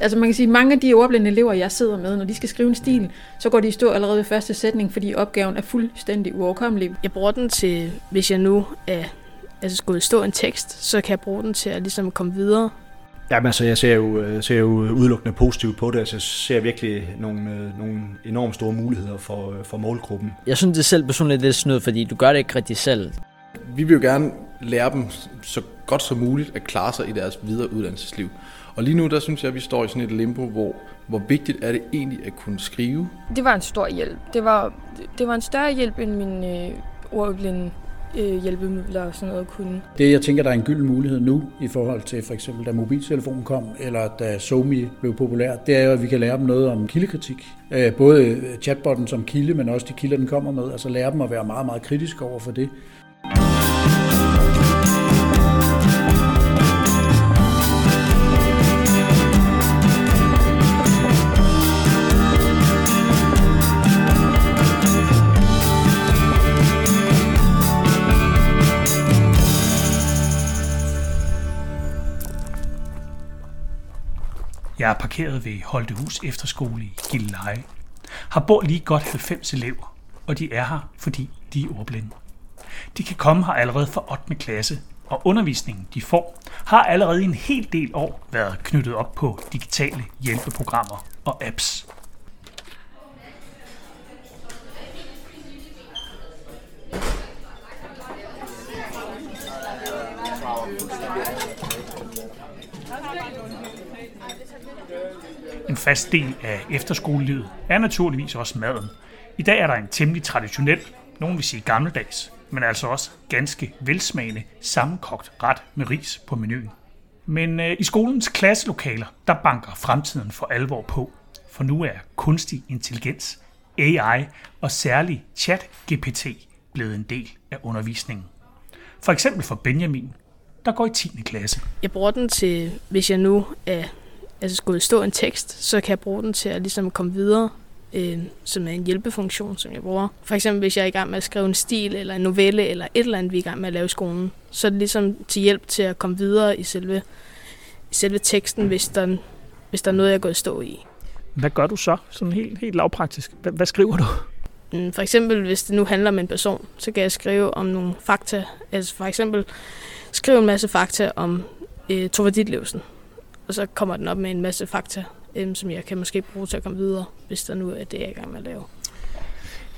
Altså man kan sige, mange af de ordblinde elever, jeg sidder med, når de skal skrive en stil, så går de i stå allerede ved første sætning, fordi opgaven er fuldstændig uoverkommelig. Jeg bruger den til, hvis jeg nu er, altså skulle stå en tekst, så kan jeg bruge den til at ligesom komme videre. Jamen altså, jeg ser jo, jeg ser jo udelukkende positivt på det. Altså, jeg ser virkelig nogle, øh, nogle enormt store muligheder for, øh, for målgruppen. Jeg synes det selv personligt lidt snyd, fordi du gør det ikke rigtig selv. Vi vil jo gerne lære dem så godt som muligt at klare sig i deres videre uddannelsesliv. Og lige nu, der synes jeg, at vi står i sådan et limbo, hvor, hvor vigtigt er det egentlig at kunne skrive. Det var en stor hjælp. Det var, det var en større hjælp, end min øh, ordblinde øh, hjælpemidler og sådan noget kunne. Det, jeg tænker, der er en gyld mulighed nu, i forhold til for eksempel, da mobiltelefonen kom, eller da Somi blev populær, det er jo, at vi kan lære dem noget om kildekritik. Øh, både chatbotten som kilde, men også de kilder, den kommer med. Altså lære dem at være meget, meget kritiske over for det. Jeg er parkeret ved Holtehus Efterskole i Gilleleje. Har bor lige godt 90 elever, og de er her, fordi de er ordblinde. De kan komme her allerede fra 8. klasse, og undervisningen, de får, har allerede en hel del år været knyttet op på digitale hjælpeprogrammer og apps. En fast del af efterskolelivet er naturligvis også maden. I dag er der en temmelig traditionel, nogen vil sige gammeldags, men altså også ganske velsmagende sammenkogt ret med ris på menuen. Men øh, i skolens klasselokaler, der banker fremtiden for alvor på. For nu er kunstig intelligens, AI og særlig chat-GPT blevet en del af undervisningen. For eksempel for Benjamin, der går i 10. klasse. Jeg bruger den til, hvis jeg nu er altså skulle stå en tekst, så kan jeg bruge den til at ligesom komme videre, øh, som er en hjælpefunktion, som jeg bruger. For eksempel hvis jeg er i gang med at skrive en stil, eller en novelle, eller et eller andet, vi er i gang med at lave i skolen, så er det ligesom til hjælp til at komme videre i selve, i selve teksten, hvis der, hvis der er noget, jeg går i stå i. Hvad gør du så, sådan helt, helt lavpraktisk? Hvad, hvad skriver du? Mm, for eksempel, hvis det nu handler om en person, så kan jeg skrive om nogle fakta. Altså for eksempel skrive en masse fakta om øh, Tove Ditlevsen og så kommer den op med en masse fakta, øhm, som jeg kan måske bruge til at komme videre, hvis der nu er det, jeg er i gang med at lave.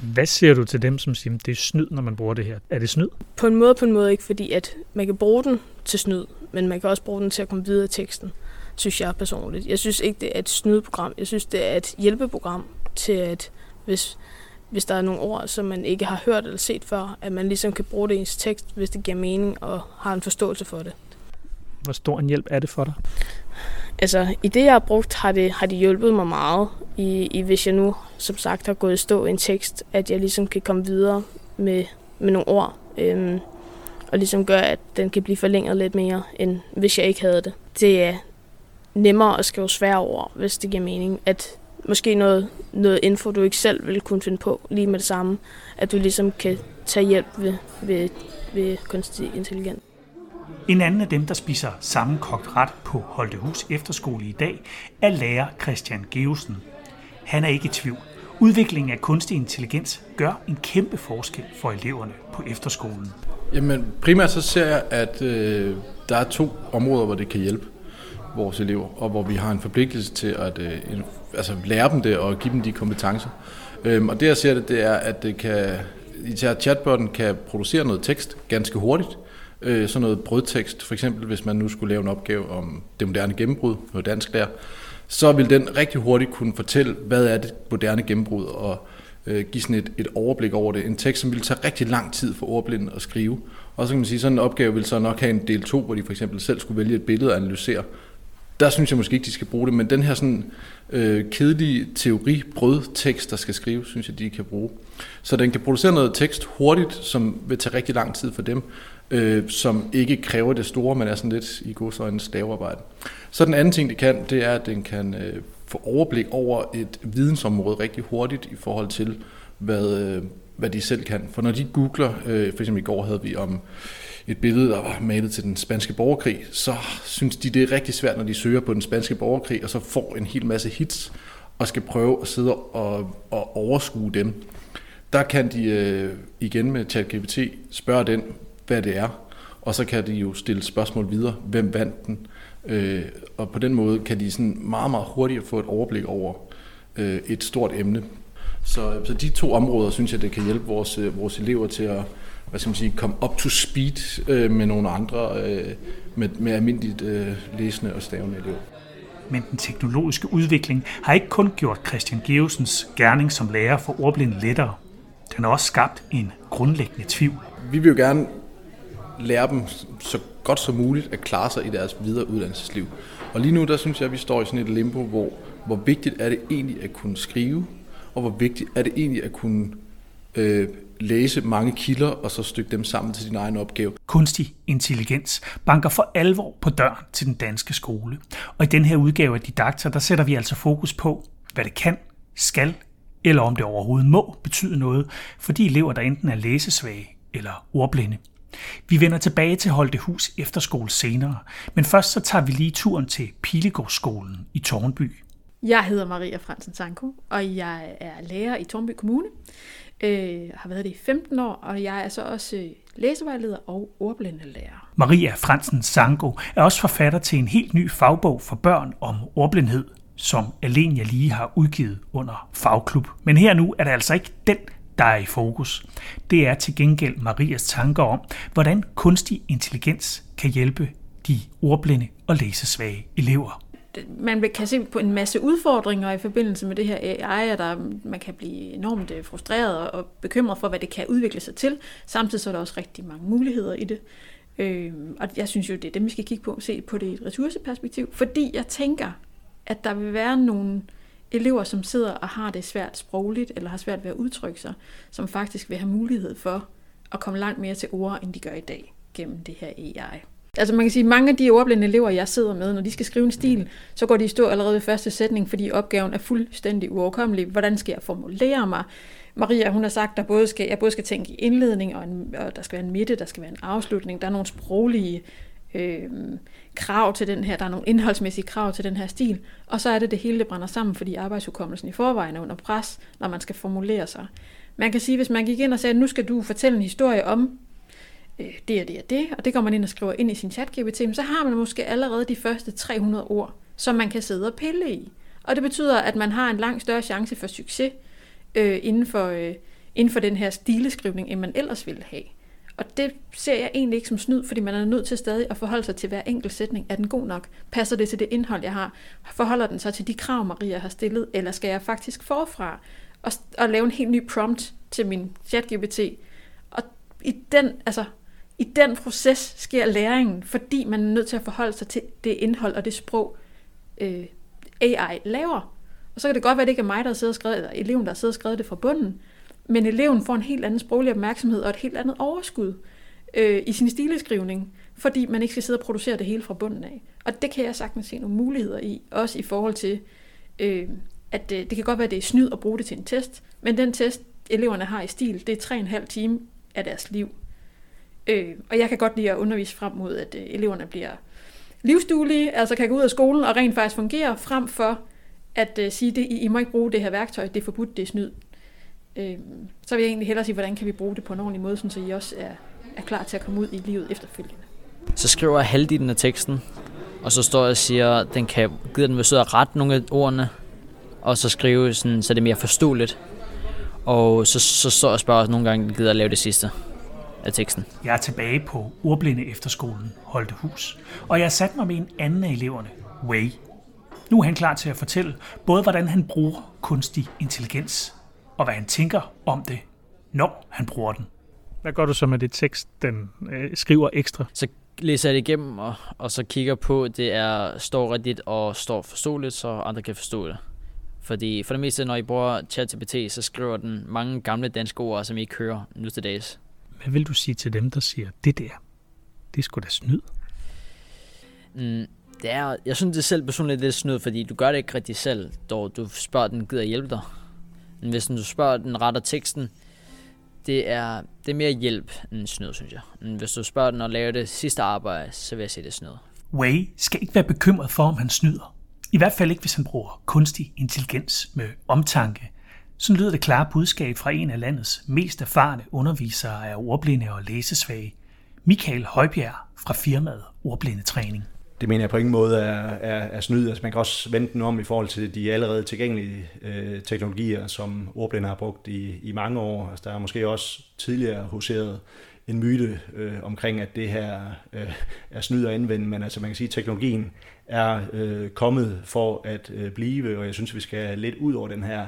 Hvad siger du til dem, som siger, at det er snyd, når man bruger det her? Er det snyd? På en måde, på en måde ikke, fordi at man kan bruge den til snyd, men man kan også bruge den til at komme videre i teksten, synes jeg personligt. Jeg synes ikke, det er et snydprogram. Jeg synes, det er et hjælpeprogram til, at hvis, hvis der er nogle ord, som man ikke har hørt eller set før, at man ligesom kan bruge det i ens tekst, hvis det giver mening og har en forståelse for det. Hvor stor en hjælp er det for dig? Altså, i det, jeg har brugt, har det, har det hjulpet mig meget. I, I, hvis jeg nu, som sagt, har gået i stå en tekst, at jeg ligesom kan komme videre med, med nogle ord. Øhm, og ligesom gøre, at den kan blive forlænget lidt mere, end hvis jeg ikke havde det. Det er nemmere at skrive svære ord, hvis det giver mening. At måske noget, noget info, du ikke selv ville kunne finde på lige med det samme, at du ligesom kan tage hjælp ved, ved, ved kunstig intelligens. En anden af dem, der spiser sammenkogt ret på Holtehus Efterskole i dag, er lærer Christian Geusen. Han er ikke i tvivl. Udviklingen af kunstig intelligens gør en kæmpe forskel for eleverne på efterskolen. Jamen primært så ser jeg, at øh, der er to områder, hvor det kan hjælpe vores elever, og hvor vi har en forpligtelse til at øh, altså lære dem det og give dem de kompetencer. Øhm, og det jeg ser det, det er, at det kan, chatbotten kan producere noget tekst ganske hurtigt, øh, sådan noget brødtekst, for eksempel hvis man nu skulle lave en opgave om det moderne gennembrud, noget dansk der, så vil den rigtig hurtigt kunne fortælle, hvad er det moderne gennembrud, og øh, give sådan et, et overblik over det. En tekst, som vil tage rigtig lang tid for ordblinde at skrive. Og så kan man sige, sådan en opgave vil så nok have en del 2, hvor de for eksempel selv skulle vælge et billede og analysere. Der synes jeg måske ikke, de skal bruge det, men den her sådan øh, kedelige teori brødtekst, der skal skrives, synes jeg, de kan bruge. Så den kan producere noget tekst hurtigt, som vil tage rigtig lang tid for dem, øh, som ikke kræver det store, men er sådan lidt i godsøjne stavearbejde. Så den anden ting, det kan, det er, at den kan øh, få overblik over et vidensområde rigtig hurtigt i forhold til, hvad, øh, hvad de selv kan. For når de googler, øh, for eksempel i går havde vi om et billede, der var malet til den spanske borgerkrig, så synes de, det er rigtig svært, når de søger på den spanske borgerkrig, og så får en hel masse hits, og skal prøve at sidde og, og overskue dem. Der kan de øh, igen med ChatGPT spørge den, hvad det er, og så kan de jo stille spørgsmål videre. Hvem vandt den? Øh, og på den måde kan de sådan meget, meget hurtigt få et overblik over øh, et stort emne. Så, så de to områder, synes jeg, det kan hjælpe vores, øh, vores elever til at hvad skal man sige, komme up to speed øh, med nogle andre, øh, med, med almindeligt øh, læsende og stavende elever. Men den teknologiske udvikling har ikke kun gjort Christian Geosens gerning som lærer for ordblinde lettere. Den har også skabt en grundlæggende tvivl. Vi vil jo gerne lære dem så godt som muligt at klare sig i deres videre uddannelsesliv. Og lige nu, der synes jeg, at vi står i sådan et limbo, hvor, hvor vigtigt er det egentlig at kunne skrive, og hvor vigtigt er det egentlig at kunne øh, læse mange kilder og så stykke dem sammen til din egen opgave. Kunstig intelligens banker for alvor på døren til den danske skole. Og i den her udgave af Didakter, der sætter vi altså fokus på, hvad det kan, skal eller om det overhovedet må betyde noget for de elever, der enten er læsesvage eller ordblinde. Vi vender tilbage til Holdehus Efterskole senere, men først så tager vi lige turen til Pilegårdsskolen i Tornby. Jeg hedder Maria Fransen Sanko, og jeg er lærer i Tornby Kommune. Øh, har været det i 15 år, og jeg er så også øh, læsevejleder og ordblindelærer. Maria Fransen Sanko er også forfatter til en helt ny fagbog for børn om ordblindhed, som Alenia lige har udgivet under Fagklub. Men her nu er det altså ikke den, der er i fokus. Det er til gengæld Marias tanker om, hvordan kunstig intelligens kan hjælpe de ordblinde og læsesvage elever man kan se på en masse udfordringer i forbindelse med det her AI, at der, man kan blive enormt øh, frustreret og bekymret for, hvad det kan udvikle sig til. Samtidig så er der også rigtig mange muligheder i det. Øh, og jeg synes jo, det er dem, vi skal kigge på, se på det i et ressourceperspektiv, fordi jeg tænker, at der vil være nogle elever, som sidder og har det svært sprogligt, eller har svært ved at udtrykke sig, som faktisk vil have mulighed for at komme langt mere til ord, end de gør i dag gennem det her AI. Altså man kan sige, at mange af de ordblinde elever, jeg sidder med, når de skal skrive en stil, så går de i stå allerede ved første sætning, fordi opgaven er fuldstændig uoverkommelig. Hvordan skal jeg formulere mig? Maria, hun har sagt, at både skal, jeg både skal tænke i indledning, og, en, og der skal være en midte, der skal være en afslutning. Der er nogle sproglige øh, krav til den her, der er nogle indholdsmæssige krav til den her stil, og så er det det hele, det brænder sammen, fordi arbejdshukommelsen i forvejen er under pres, når man skal formulere sig. Man kan sige, hvis man gik ind og sagde, nu skal du fortælle en historie om øh, det og det og det, og det går man ind og skriver ind i sin chat-GPT, så har man måske allerede de første 300 ord, som man kan sidde og pille i. Og det betyder, at man har en langt større chance for succes øh, inden, for, øh, inden for den her stileskrivning, end man ellers ville have. Og det ser jeg egentlig ikke som snyd, fordi man er nødt til stadig at forholde sig til hver enkelt sætning. Er den god nok? Passer det til det indhold, jeg har? Forholder den sig til de krav, Maria har stillet? Eller skal jeg faktisk forfra og, og lave en helt ny prompt til min chat-GPT? Og i den, altså, i den proces sker læringen, fordi man er nødt til at forholde sig til det indhold og det sprog, øh, AI laver. Og så kan det godt være, at det ikke er mig, der har siddet og skrevet, eller eleven, der har siddet og skrevet det fra bunden, men eleven får en helt anden sproglig opmærksomhed og et helt andet overskud øh, i sin stileskrivning, fordi man ikke skal sidde og producere det hele fra bunden af. Og det kan jeg sagtens se nogle muligheder i, også i forhold til, øh, at øh, det kan godt være, at det er snyd at bruge det til en test, men den test, eleverne har i stil, det er tre og en halv time af deres liv. Øh, og jeg kan godt lide at undervise frem mod, at øh, eleverne bliver livsduelige, altså kan gå ud af skolen og rent faktisk fungere, frem for at øh, sige, det, I, I må ikke bruge det her værktøj, det er forbudt, det er snyd. Øh, så vil jeg egentlig hellere sige, hvordan kan vi bruge det på en ordentlig måde, så I også er, er klar til at komme ud i livet efterfølgende. Så skriver jeg halvdelen af teksten, og så står jeg og siger, at den kan, gider den vil sidde og rette nogle af ordene, og så skrive sådan, så det er mere forståeligt. Og så, så står jeg og spørger nogle gange, gider at lave det sidste af teksten. Jeg er tilbage på Ordblinde Efterskolen Holdehus, og jeg har sat mig med en anden af eleverne, Way. Nu er han klar til at fortælle både, hvordan han bruger kunstig intelligens, og hvad han tænker om det, når han bruger den. Hvad gør du så med det tekst, den øh, skriver ekstra? Så læser jeg det igennem, og, og så kigger på, det er, står rigtigt og står forståeligt, så andre kan forstå det. Fordi for det meste, når I bruger ChatGPT, så skriver den mange gamle danske ord, som I ikke hører nu til dags. Hvad vil du sige til dem, der siger, det der, det skulle da snyd? Mm, det er, jeg synes det selv personligt lidt snyd, fordi du gør det ikke rigtig selv, dog du spørger den, gider hjælpe dig. Men hvis du spørger den retter teksten, det er, det er mere hjælp end snyd, synes jeg. Men hvis du spørger den at lave det sidste arbejde, så vil jeg sige, det er snyd. Way skal ikke være bekymret for, om han snyder. I hvert fald ikke, hvis han bruger kunstig intelligens med omtanke. Sådan lyder det klare budskab fra en af landets mest erfarne undervisere af ordblinde og læsesvage, Michael Højbjerg fra firmaet Ordblindetræning. Det mener jeg på ingen måde er, er, er snyd. Altså man kan også vente den om i forhold til de allerede tilgængelige øh, teknologier, som ordblinde har brugt i, i mange år. Altså der er måske også tidligere huseret en myte øh, omkring, at det her øh, er snyd at anvende, men altså man kan sige, at teknologien er øh, kommet for at øh, blive, og jeg synes, vi skal lidt ud over den her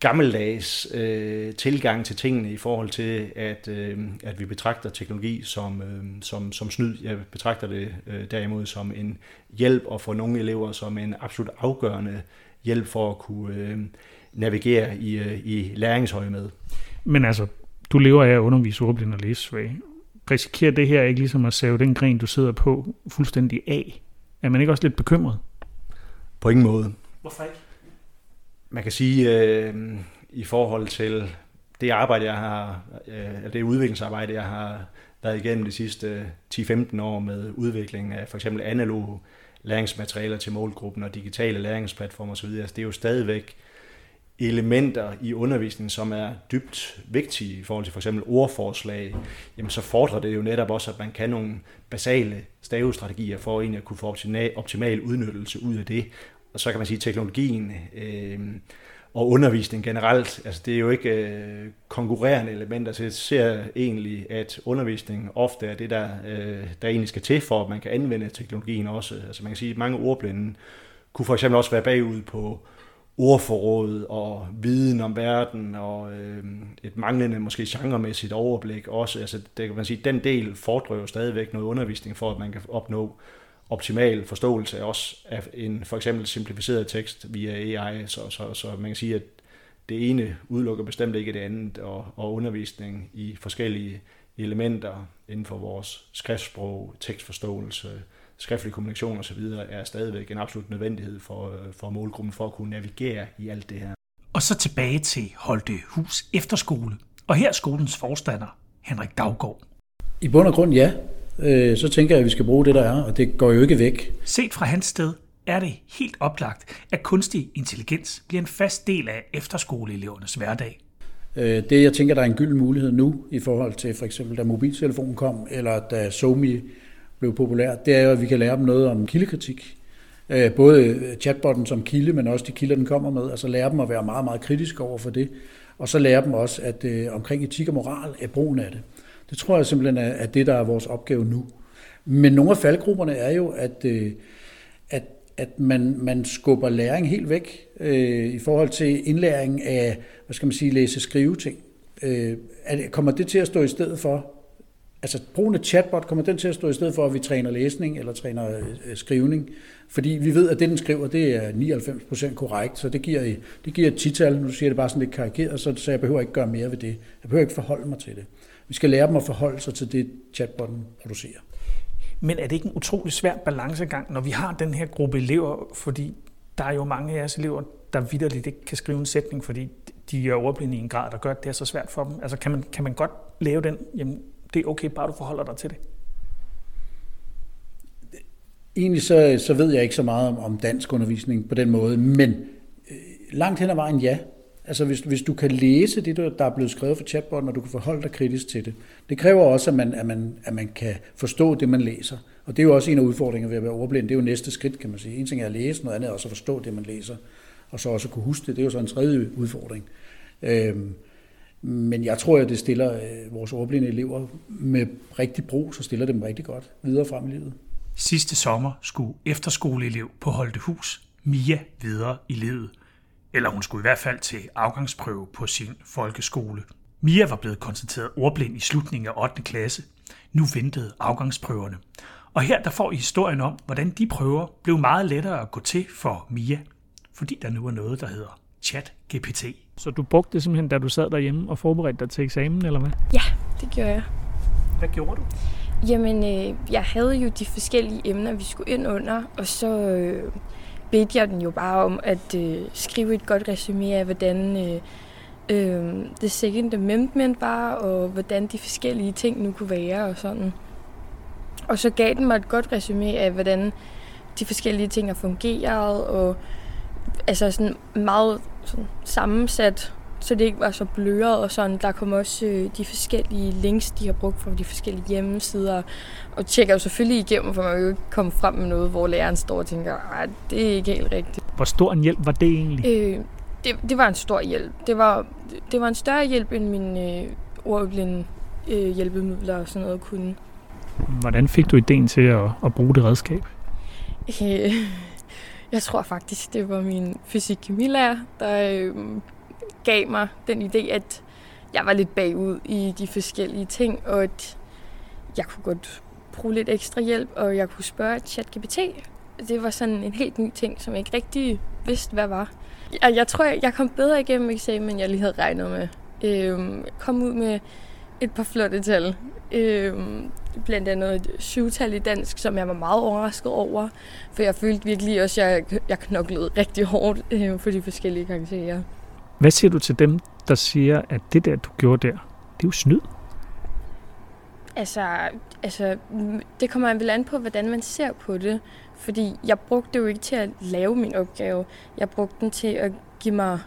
gammeldags øh, tilgang til tingene i forhold til, at, øh, at vi betragter teknologi som, øh, som, som snyd. Jeg betragter det øh, derimod som en hjælp, og for nogle elever som en absolut afgørende hjælp for at kunne øh, navigere i, øh, i læringshøje med. Men altså, du lever af at undervise ordblind og læsesvage. Risikerer det her ikke ligesom at save den gren, du sidder på, fuldstændig af? Er man ikke også lidt bekymret? På ingen måde. Hvorfor ikke? Man kan sige, øh, i forhold til det arbejde, jeg har, øh, det udviklingsarbejde, jeg har været igennem de sidste 10-15 år med udvikling af for eksempel analoge læringsmaterialer til målgruppen og digitale læringsplatformer osv., altså det er jo stadigvæk elementer i undervisningen, som er dybt vigtige i forhold til for eksempel ordforslag, jamen så fordrer det jo netop også, at man kan nogle basale stavestrategier for egentlig at kunne få optimal udnyttelse ud af det. Og så kan man sige, at teknologien øh, og undervisning generelt, altså det er jo ikke øh, konkurrerende elementer, så jeg ser egentlig, at undervisning ofte er det, der, øh, der egentlig skal til for, at man kan anvende teknologien også. Altså man kan sige, at mange ordblinde kunne for eksempel også være bagud på ordforråd og viden om verden og øh, et manglende måske genremæssigt overblik også. Altså, det kan man sige, den del fordrer jo stadigvæk noget undervisning for, at man kan opnå optimal forståelse også af en for eksempel simplificeret tekst via AI, så, så, så man kan sige, at det ene udelukker bestemt ikke det andet, og, og undervisning i forskellige elementer inden for vores skriftsprog, tekstforståelse, skriftlig kommunikation osv. er stadigvæk en absolut nødvendighed for, for målgruppen for at kunne navigere i alt det her. Og så tilbage til Holte Hus Efterskole. Og her er skolens forstander, Henrik Daggaard. I bund og grund ja. Øh, så tænker jeg, at vi skal bruge det, der er, og det går jo ikke væk. Set fra hans sted er det helt oplagt, at kunstig intelligens bliver en fast del af efterskoleelevernes hverdag. Øh, det, jeg tænker, der er en gyld mulighed nu, i forhold til for eksempel, da mobiltelefonen kom, eller da SoMe blev populær, det er jo, at vi kan lære dem noget om kildekritik. Øh, både chatbotten som kilde, men også de kilder, den kommer med. Altså lære dem at være meget, meget kritiske over for det. Og så lære dem også, at øh, omkring etik og moral er brugen af det. Det tror jeg simpelthen er, er det, der er vores opgave nu. Men nogle af faldgrupperne er jo, at, øh, at, at man, man skubber læring helt væk øh, i forhold til indlæring af, hvad skal man sige, læse-skrive ting. Øh, kommer det til at stå i stedet for, altså brugen af chatbot, kommer den til at stå i stedet for, at vi træner læsning eller træner øh, øh skrivning? Fordi vi ved, at det, den skriver, det er 99% korrekt, så det giver, det giver et tital. Nu siger jeg det bare sådan lidt karikeret, så, så jeg behøver ikke gøre mere ved det. Jeg behøver ikke forholde mig til det. Vi skal lære dem at forholde sig til det, chatbotten producerer. Men er det ikke en utrolig svær balancegang, når vi har den her gruppe elever, fordi der er jo mange af jeres elever, der vidderligt ikke kan skrive en sætning, fordi de er overblinde i en grad, der gør, at det er så svært for dem. Altså kan man, kan man godt lave den, jamen det er okay, bare du forholder dig til det? Egentlig så, så ved jeg ikke så meget om, om dansk undervisning på den måde, men øh, langt hen ad vejen ja. Altså hvis, hvis du kan læse det, der er blevet skrevet for chatbotten, og du kan forholde dig kritisk til det. Det kræver også, at man, at man, at man kan forstå det, man læser. Og det er jo også en af udfordringerne ved at være ordblind. Det er jo næste skridt, kan man sige. En ting er at læse, noget andet er også at forstå det, man læser. Og så også at kunne huske det. Det er jo så en tredje udfordring. Øhm, men jeg tror, at det stiller øh, vores ordblinde elever med rigtig brug, så stiller dem rigtig godt videre frem i livet. Sidste sommer skulle efterskoleelev på Holdehus Mia videre i livet. Eller hun skulle i hvert fald til afgangsprøve på sin folkeskole. Mia var blevet konstateret ordblind i slutningen af 8. klasse. Nu ventede afgangsprøverne. Og her der får I historien om, hvordan de prøver blev meget lettere at gå til for Mia, fordi der nu er noget, der hedder chat GPT. Så du brugte det simpelthen, da du sad derhjemme og forberedte dig til eksamen, eller hvad? Ja, det gjorde jeg. Hvad gjorde du? Jamen, øh, jeg havde jo de forskellige emner, vi skulle ind under, og så øh, bedte jeg den jo bare om at øh, skrive et godt resume af, hvordan, øh, øh, The Second Amendment var, og hvordan de forskellige ting nu kunne være og sådan. Og så gav den mig et godt resume af, hvordan de forskellige ting har fungeret, og altså sådan meget sådan sammensat, så det ikke var så bløret og sådan. Der kom også øh, de forskellige links, de har brugt fra de forskellige hjemmesider, og tjekker jo selvfølgelig igennem, for man kan jo ikke komme frem med noget, hvor læreren står og tænker, at det er ikke helt rigtigt. Hvor stor en hjælp var det egentlig? Øh, det, det var en stor hjælp. Det var, det var en større hjælp, end min øh, ordblinde øh, hjælpemidler og sådan noget kunne. Hvordan fik du ideen til at, at bruge det redskab? Øh, jeg tror faktisk, det var min fysik-kemilærer, der øh, gav mig den idé, at jeg var lidt bagud i de forskellige ting, og at jeg kunne godt bruge lidt ekstra hjælp, og jeg kunne spørge ChatGPT. Det var sådan en helt ny ting, som jeg ikke rigtig vidste, hvad var. Jeg, jeg tror, jeg kom bedre igennem eksamen, end jeg lige havde regnet med. Øhm, kom ud med et par flotte tal. Øhm, blandt andet et syvtal i dansk, som jeg var meget overrasket over. For jeg følte virkelig også, at jeg, jeg knoklede rigtig hårdt øh, for de forskellige karakterer. Hvad siger du til dem, der siger, at det der, du gjorde der, det er jo snyd? Altså, altså, det kommer vel an på, hvordan man ser på det. Fordi jeg brugte det jo ikke til at lave min opgave. Jeg brugte den til at give mig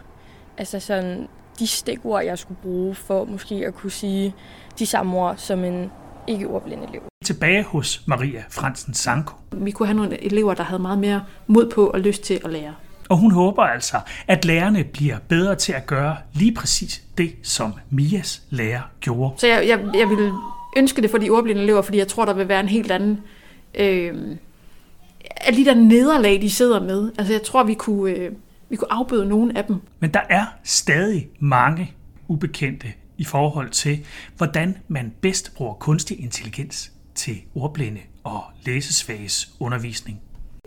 altså sådan, de stikord, jeg skulle bruge for måske at kunne sige de samme ord som en ikke ordblind elev. Tilbage hos Maria Fransen Sanko. Vi kunne have nogle elever, der havde meget mere mod på og lyst til at lære. Og hun håber altså, at lærerne bliver bedre til at gøre lige præcis det, som Mias lærer gjorde. Så jeg, jeg, jeg vil ønske det for de ordblinde elever, fordi jeg tror, der vil være en helt anden... Øh, af de der nederlag, de sidder med. Altså jeg tror, vi kunne, øh, vi kunne afbøde nogle af dem. Men der er stadig mange ubekendte i forhold til, hvordan man bedst bruger kunstig intelligens til ordblinde og læsesvages undervisning.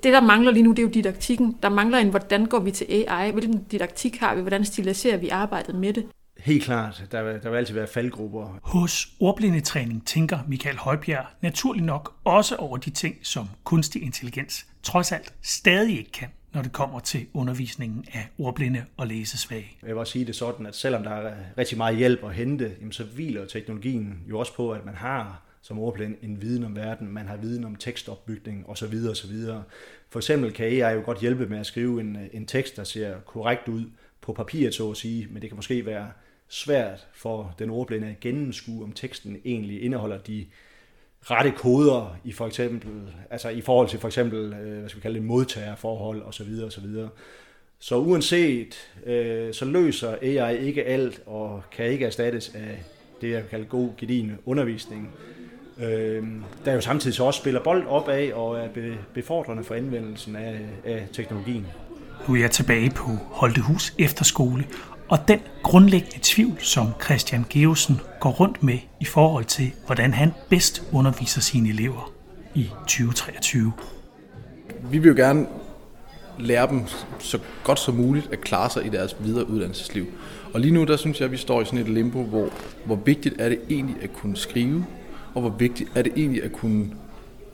Det, der mangler lige nu, det er jo didaktikken. Der mangler en, hvordan går vi til AI? Hvilken didaktik har vi? Hvordan stiliserer vi arbejdet med det? Helt klart. Der vil, der vil altid være faldgrupper. Hos ordblindetræning tænker Michael Højbjerg naturligt nok også over de ting, som kunstig intelligens trods alt stadig ikke kan, når det kommer til undervisningen af ordblinde og læsesvage. Jeg vil også sige det sådan, at selvom der er rigtig meget hjælp at hente, så hviler teknologien jo også på, at man har som ordblind en viden om verden, man har viden om tekstopbygning osv. osv. For eksempel kan AI jo godt hjælpe med at skrive en, øh, en tekst, der ser korrekt ud på papiret, så at sige, men det kan måske være svært for den ordblinde at gennemskue, om teksten egentlig indeholder de rette koder i for eksempel, altså i forhold til for eksempel, øh, hvad skal vi kalde det, modtagerforhold osv. osv. Så uanset, øh, så løser AI ikke alt og kan ikke erstattes af det, jeg kalder god gedigen undervisning. Øh, der jo samtidig så også spiller bold op af og er befordrende for anvendelsen af, af teknologien. Nu er jeg tilbage på Holtehus Efterskole, og den grundlæggende tvivl, som Christian Geosen går rundt med i forhold til, hvordan han bedst underviser sine elever i 2023. Vi vil jo gerne lære dem så godt som muligt at klare sig i deres videre uddannelsesliv. Og lige nu, der synes jeg, at vi står i sådan et limbo, hvor, hvor vigtigt er det egentlig at kunne skrive, og hvor vigtigt er det egentlig at kunne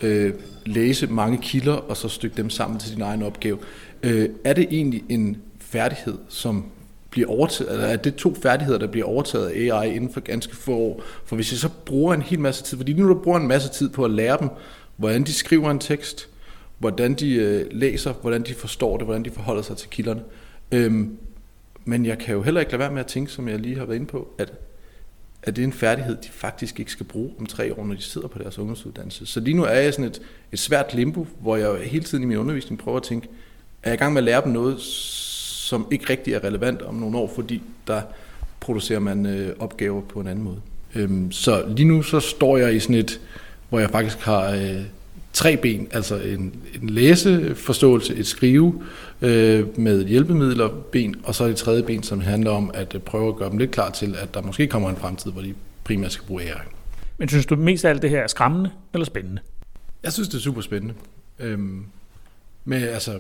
øh, læse mange kilder, og så stykke dem sammen til din egen opgave. Øh, er det egentlig en færdighed, som bliver overtaget, eller er det to færdigheder, der bliver overtaget af AI inden for ganske få år? For hvis jeg så bruger en hel masse tid, fordi nu du bruger en masse tid på at lære dem, hvordan de skriver en tekst, hvordan de øh, læser, hvordan de forstår det, hvordan de forholder sig til kilderne. Øhm, men jeg kan jo heller ikke lade være med at tænke, som jeg lige har været inde på, at, at det er en færdighed, de faktisk ikke skal bruge om tre år, når de sidder på deres ungdomsuddannelse. Så lige nu er jeg sådan et, et svært limbo, hvor jeg hele tiden i min undervisning prøver at tænke, er jeg i gang med at lære dem noget, som ikke rigtig er relevant om nogle år, fordi der producerer man øh, opgaver på en anden måde. Øhm, så lige nu så står jeg i sådan et, hvor jeg faktisk har øh, tre ben, altså en, en læseforståelse, et skrive øh, med hjælpemidler ben, og så det tredje ben, som handler om at øh, prøve at gøre dem lidt klar til, at der måske kommer en fremtid, hvor de primært skal bruge AI. Men synes du mest af alt det her er skræmmende eller spændende? Jeg synes, det er super spændende. Øhm, men altså,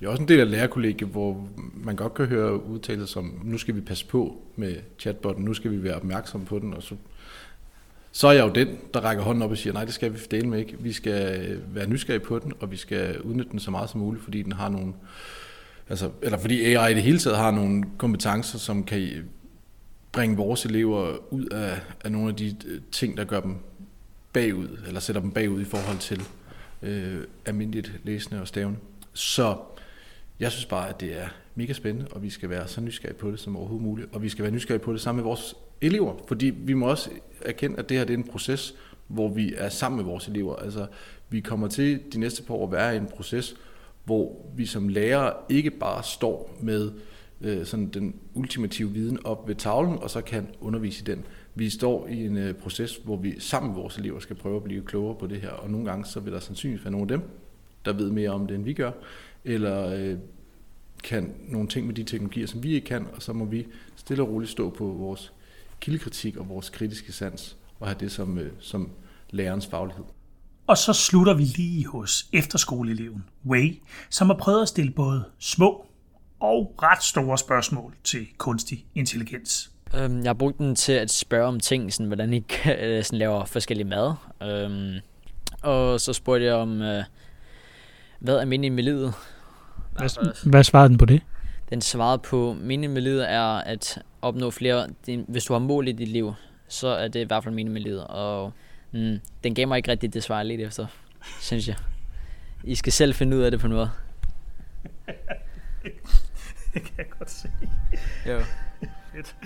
det er også en del af lærerkollegiet, hvor man godt kan høre udtalelser som, nu skal vi passe på med chatbotten, nu skal vi være opmærksomme på den, og så, så er jeg jo den, der rækker hånden op og siger, nej, det skal vi fordele med ikke. Vi skal øh, være nysgerrige på den, og vi skal udnytte den så meget som muligt, fordi den har nogle, altså, eller fordi AI i det hele taget har nogle kompetencer, som kan øh, bringe vores elever ud af, af nogle af de øh, ting, der gør dem bagud, eller sætter dem bagud i forhold til øh, almindeligt læsende og stavne. Så jeg synes bare, at det er mega spændende, og vi skal være så nysgerrige på det som overhovedet muligt. Og vi skal være nysgerrige på det sammen med vores elever, fordi vi må også erkende, at det her det er en proces, hvor vi er sammen med vores elever. Altså, vi kommer til de næste par år at være i en proces, hvor vi som lærere ikke bare står med øh, sådan den ultimative viden op ved tavlen, og så kan undervise i den. Vi står i en øh, proces, hvor vi sammen med vores elever skal prøve at blive klogere på det her, og nogle gange så vil der sandsynligvis være nogle af dem, der ved mere om det, end vi gør, eller øh, kan nogle ting med de teknologier, som vi ikke kan, og så må vi stille og roligt stå på vores kildekritik og vores kritiske sans, og have det som, øh, som lærerens faglighed. Og så slutter vi lige hos efterskoleeleven Wei, som har prøvet at stille både små og ret store spørgsmål til kunstig intelligens. Øhm, jeg har brugt den til at spørge om ting, sådan, hvordan I øh, sådan, laver forskellige mad. Øhm, og så spurgte jeg om, øh, hvad er meningen med livet? Hvad, hvad svarede den på det? Den svarede på, meningen med livet er at opnå flere, hvis du har mål i dit liv, så er det i hvert fald meningen med livet. Og mm, den gav mig ikke rigtigt det svar lidt efter, synes jeg. I skal selv finde ud af det på noget. det kan jeg godt se. Jo. Fedt.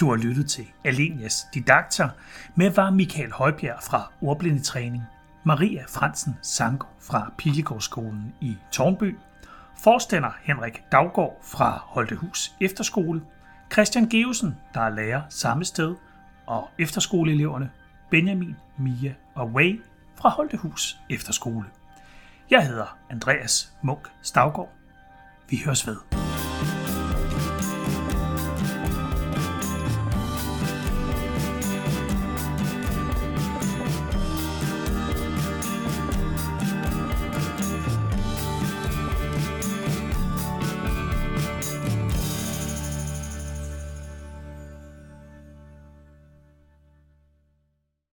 Du har lyttet til Alenias Didakter med var Michael Højbjerg fra Ordblindetræning, Maria Fransen Sanko fra Pilegårdsskolen i Tornby, forstander Henrik Daggaard fra Holtehus Efterskole, Christian Geusen, der er lærer samme sted, og efterskoleeleverne Benjamin, Mia og Way fra Holtehus Efterskole. Jeg hedder Andreas Munk Stavgaard. Vi høres ved.